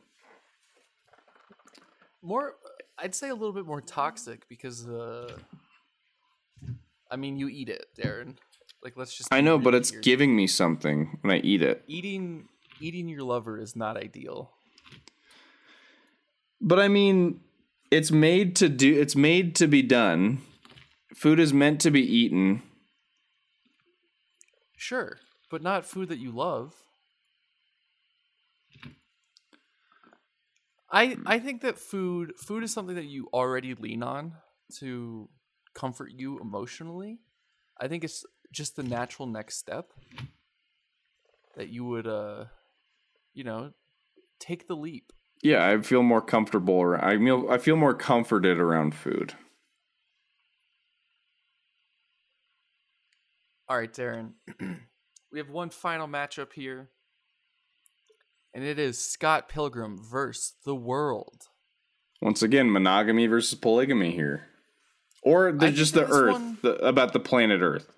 More, I'd say a little bit more toxic because, uh, I mean, you eat it, Darren. Like, let's just.
I know, but it's giving me something when I eat it.
eating eating your lover is not ideal.
But I mean, it's made to do. It's made to be done. Food is meant to be eaten.
Sure, but not food that you love. I I think that food food is something that you already lean on to comfort you emotionally. I think it's just the natural next step that you would uh you know take the leap.
Yeah, I feel more comfortable. Around, I feel I feel more comforted around food.
All right, Darren. we have one final matchup here. And it is Scott Pilgrim versus the world.
Once again, monogamy versus polygamy here, or the, just the Earth
one-
the, about the planet Earth.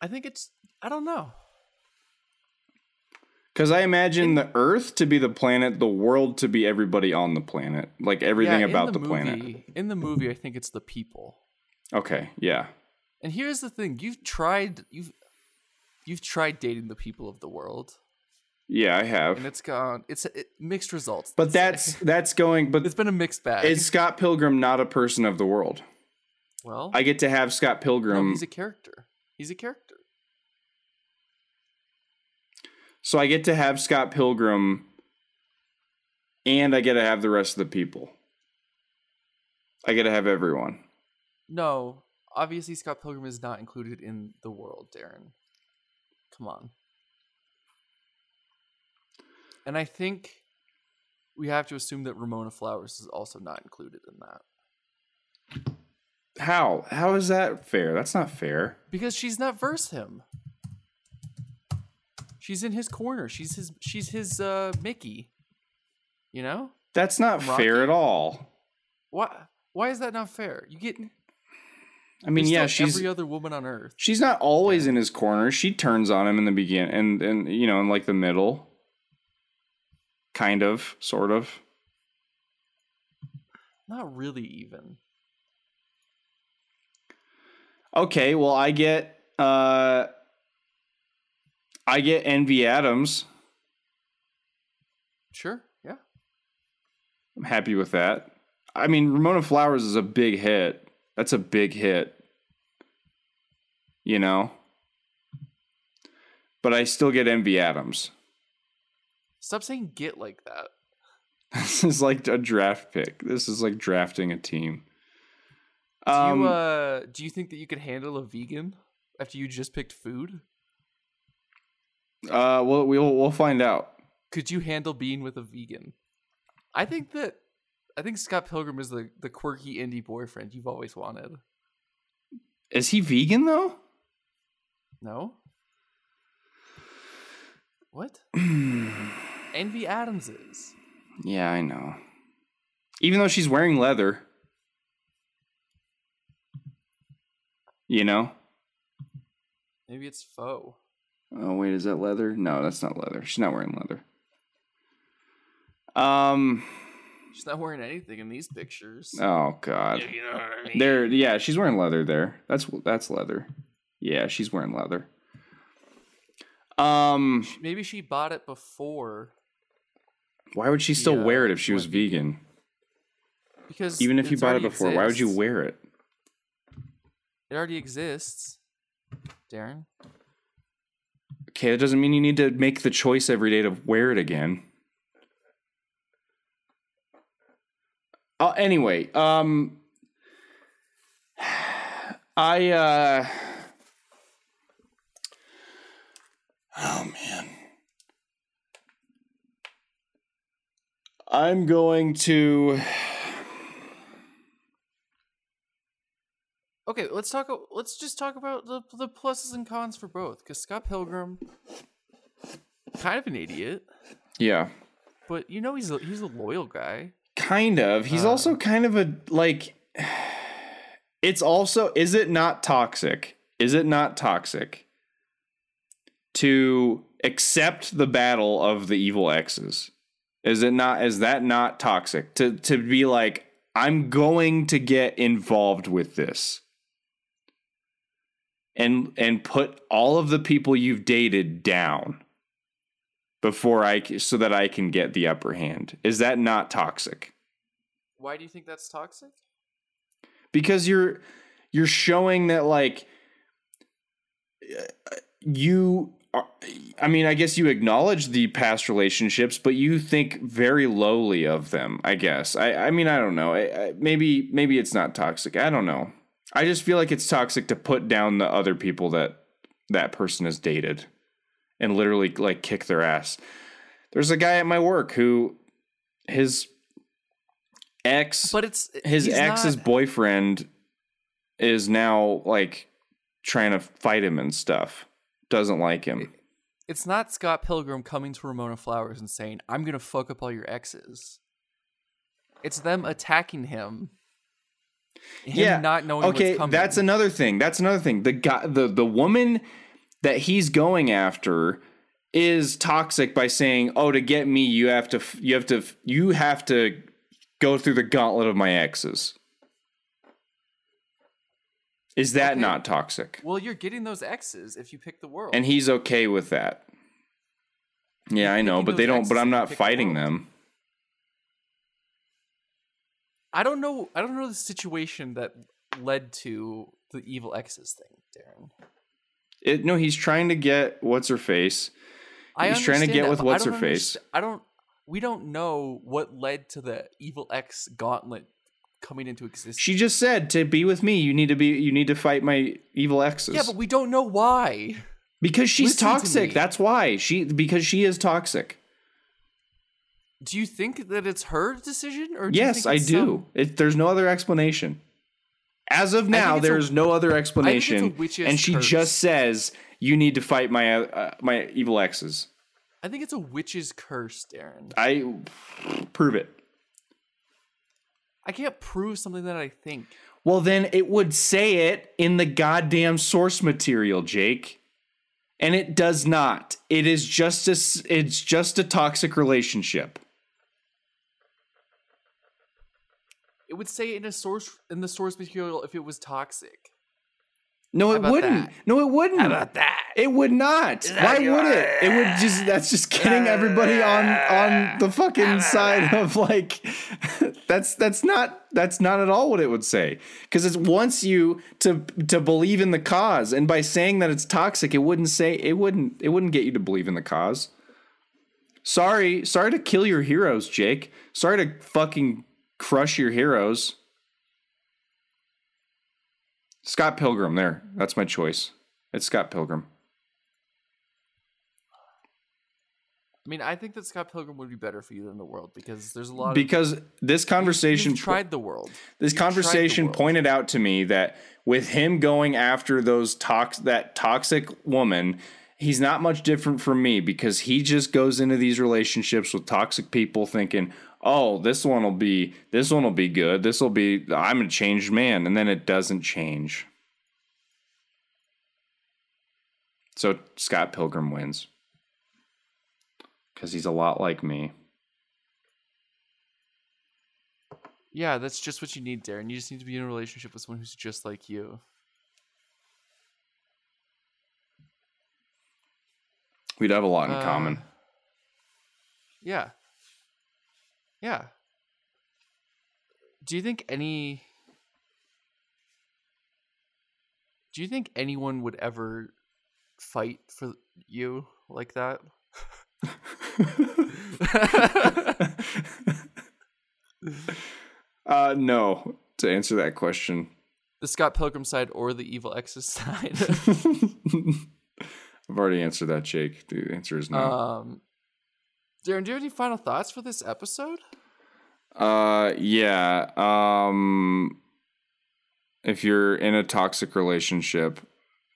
I think it's I don't know.
Because I imagine the Earth to be the planet, the world to be everybody on the planet, like everything
Yeah,
about the,
movie,
planet.
In the movie, I think it's the people.
Okay, yeah.
And here's the thing: you've tried you've you've tried dating the people of the world,
Yeah, I have.
and it's gone. It's it, mixed results.
But
let's say.
that's that's going. But
it's been a mixed bag.
is Scott Pilgrim not a person of the world?
well,
I get to have Scott
no,
Pilgrim,
he's a character. He's a character.
so I get to have Scott Pilgrim, and I get to have the rest of the people. I get to have everyone.
No, obviously Scott Pilgrim is not included in the world, Darren. Come on. And I think we have to assume that Ramona Flowers is also not included in that.
How? How is that fair? That's not fair.
Because she's not verse him. She's in his corner. She's his she's his uh Mickey. You know?
That's not fair at all.
Why why is that not fair? You get
I mean,
there's
yeah, she's
every other woman on earth.
she's not always in his corner. She turns on him in the beginning, and and you know, in like the middle, kind of, sort of.
Not really even.
Okay, well, I get uh, I get Envy Adams.
Sure, yeah.
I'm happy with that. I mean, Ramona Flowers is a big hit. That's a big hit. You know? But I still get Envy Adams.
Stop saying get like that.
This is like a draft pick. This is like drafting a team.
Do
Um,
you uh do you think that you could handle a vegan after you just picked food?
uh, well, we'll we'll find out.
Could you handle being with a vegan? I think that I think Scott Pilgrim is the the quirky indie boyfriend you've always wanted.
Is he vegan though?
No? What? Envy Adams is.
yeah, I know. Even though she's wearing leather, you know.
Maybe it's faux.
Oh wait, is that leather? No, that's not leather. She's not wearing leather. Um.
She's not wearing anything in these pictures.
Oh god.
You know what I mean?
There. Yeah, she's wearing leather there. That's that's leather. Yeah, she's wearing leather. Um.
Maybe she bought it before
Why would she still
Yeah,
wear it if she was
went
vegan?
because
Even if you bought it
already
before, why would you wear it?
It already exists, Darren.
Okay, that doesn't mean you need to make the choice every day to wear it again. Uh, anyway, um, I, uh, oh man. I'm going to,
Okay, let's talk. Let's just talk about the the pluses and cons for both. Because Scott Pilgrim, kind of an idiot,
yeah,
but you know he's a, he's a loyal guy.
Kind of. He's
Uh.
also kind of a, like, it's also is it not toxic? Is it not toxic to accept the battle of the evil exes? Is it not is that not toxic to to be like I'm going to get involved with this? And and put all of the people you've dated down before I so that I can get the upper hand. Is that not toxic?
Why do you think that's toxic?
because you're you're showing that like you are, I mean I guess you acknowledge the past relationships but you think very lowly of them I guess I I mean I don't know I, I, maybe maybe it's not toxic I don't know I just feel like it's toxic to put down the other people that that person has dated and literally like kick their ass there's a guy at my work who his ex
But it's
his ex's
not-
boyfriend is now like trying to fight him and stuff. Doesn't like him.
It's not Scott Pilgrim coming to Ramona Flowers and saying, "I'm gonna fuck up all your exes." It's them attacking him. Him
Yeah,
not knowing
Okay,
what's coming.
that's another thing. That's another thing. The guy, the the woman that he's going after is toxic by saying, "Oh, to get me, you have to, you have to, you have to go through the gauntlet of my exes." Is that
Okay.
not toxic?
well, you're getting those exes if you pick the world.
And he's okay with that. Yeah, I know, but they don't. But I'm not
the
fighting them.
I don't know. I don't know the situation that led to the evil exes thing, Darren.
It, no, he's trying to get what's her face. He's trying to get
that,
with what's her face.
I don't. We don't know what led to the evil ex gauntlet coming into existence.
She just said to be with me, you need to be, you need to fight my evil exes.
yeah, but we don't know why.
because she's
listen
toxic.
me.
That's why she because she is toxic.
Do you think that it's her decision, or do you
Yes, I do.
some-
It, there's no other explanation. As of now, there's no other explanation, and she
curse.
just says you need to fight my uh, my evil exes.
I think it's a witch's curse, Darren.
I prove it.
I can't prove something that I think.
Well, then it would say it in the goddamn source material, Jake. And it does not. It is just a, it's just a toxic relationship.
It would say in a source in the source material if it was toxic.
No, it wouldn't.
that?
No, it wouldn't.
About that?
It would not. Why would it? It would just that's just getting everybody on on the fucking side of like that's that's not that's not at all what it would say. Cuz it wants you to to believe in the cause and by saying that it's toxic it wouldn't say it wouldn't it wouldn't get you to believe in the cause. Sorry, sorry to kill your heroes, Jake. Sorry to fucking crush your heroes. Scott Pilgrim there. That's my choice. It's Scott Pilgrim.
I mean, I think that Scott Pilgrim would be better for you than the world because there's a lot of
because this conversation
You've tried the world.
this
you've
conversation
world.
pointed out to me that with him going after those tox that toxic woman he's not much different from me because he just goes into these relationships with toxic people thinking oh this one will be this one will be good this will be i'm a changed man and then it doesn't change so scott pilgrim wins because he's a lot like me
Yeah, that's just what you need, Darren. You just need to be in a relationship with someone who's just like you.
we'd have a lot in
Uh,
common
Yeah. Yeah. Do you think any Do you think anyone would ever fight for you like that?
Uh, no, to answer that question.
the Scott Pilgrim side or the evil X's side?
I've already answered that, Jake. The answer is no.
um Darren, do you have any final thoughts for this episode?
Uh, yeah. Um, if you're in a toxic relationship,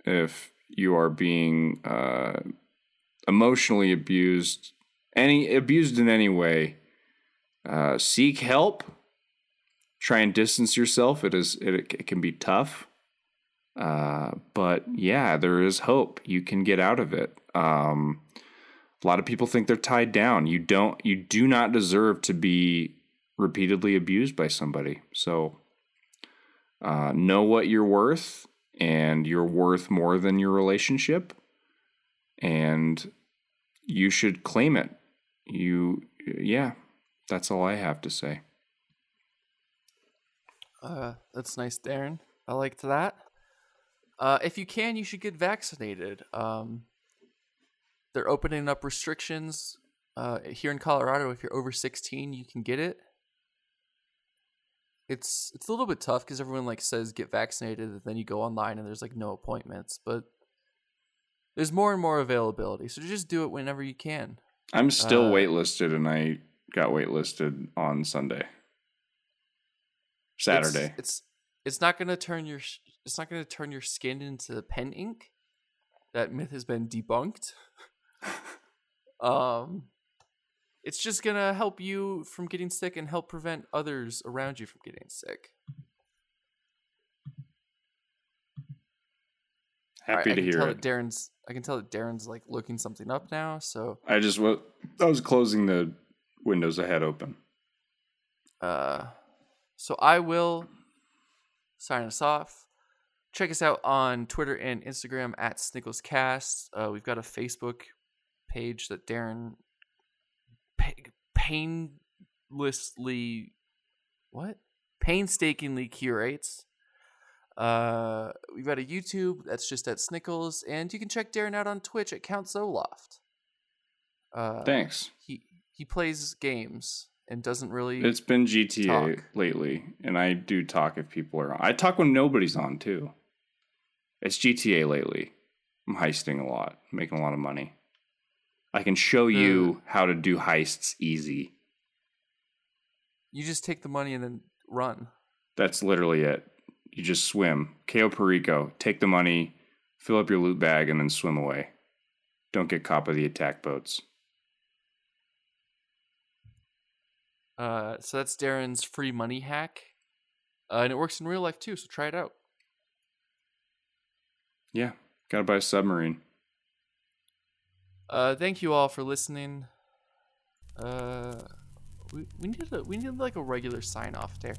if you are being uh, emotionally abused, any abused in any way, uh, seek help. try and distance yourself. It is it, it can be tough, uh, but yeah, there is hope. You can get out of it. Um, a lot of people think they're tied down. You don't. You do not deserve to be repeatedly abused by somebody. So uh, know what you're worth, and you're worth more than your relationship, and you should claim it. You, yeah, that's all I have to say.
Uh, that's nice, Darren. I liked that. Uh, if you can, you should get vaccinated. Um, they're opening up restrictions uh, here in Colorado. If you're over 16, you can get it. It's it's a little bit tough because everyone like says get vaccinated, and then you go online and there's like no appointments. But there's more and more availability, so just do it whenever you can.
I'm still
Uh,
waitlisted, and I got waitlisted on Sunday, Saturday.
It's it's, it's not gonna turn your it's not gonna turn your skin into pen ink. That myth has been debunked. um, it's just gonna help you from getting sick and help prevent others around you from getting sick.
Happy
right,
to hear it.
That Darren's I can tell that Darren's like looking something up now. So
I just wa- I was closing the windows I had open.
Uh, so I will sign us off. Check us out on Twitter and Instagram at SnicklesCast. Uh, we've got a Facebook page that Darren painlessly what painstakingly curates. Uh, we've got a YouTube that's just at Snickles, and you can check Darren out on Twitch at Count Zoloft. Uh,
Thanks.
He he plays games and doesn't really.
It's been GTA
Talk.
lately, and I do talk if people are on. I talk when nobody's on too. It's GTA lately. I'm heisting a lot, making a lot of money. I can show you how to do heists easy.
You just take the money and then run.
That's literally it. You just swim. Cayo Perico, take the money, fill up your loot bag, and then swim away. Don't get caught by the attack boats.
Uh, so that's Darren's free money hack, uh, and it works in real life too. So try it out.
Yeah, gotta buy a submarine.
Uh, thank you all for listening. Uh, we, we need a, we need like a regular sign off there,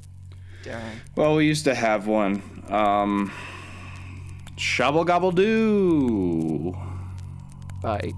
Darren.
Well, we used to have one. Um, Shobble gobble doo.
Bye.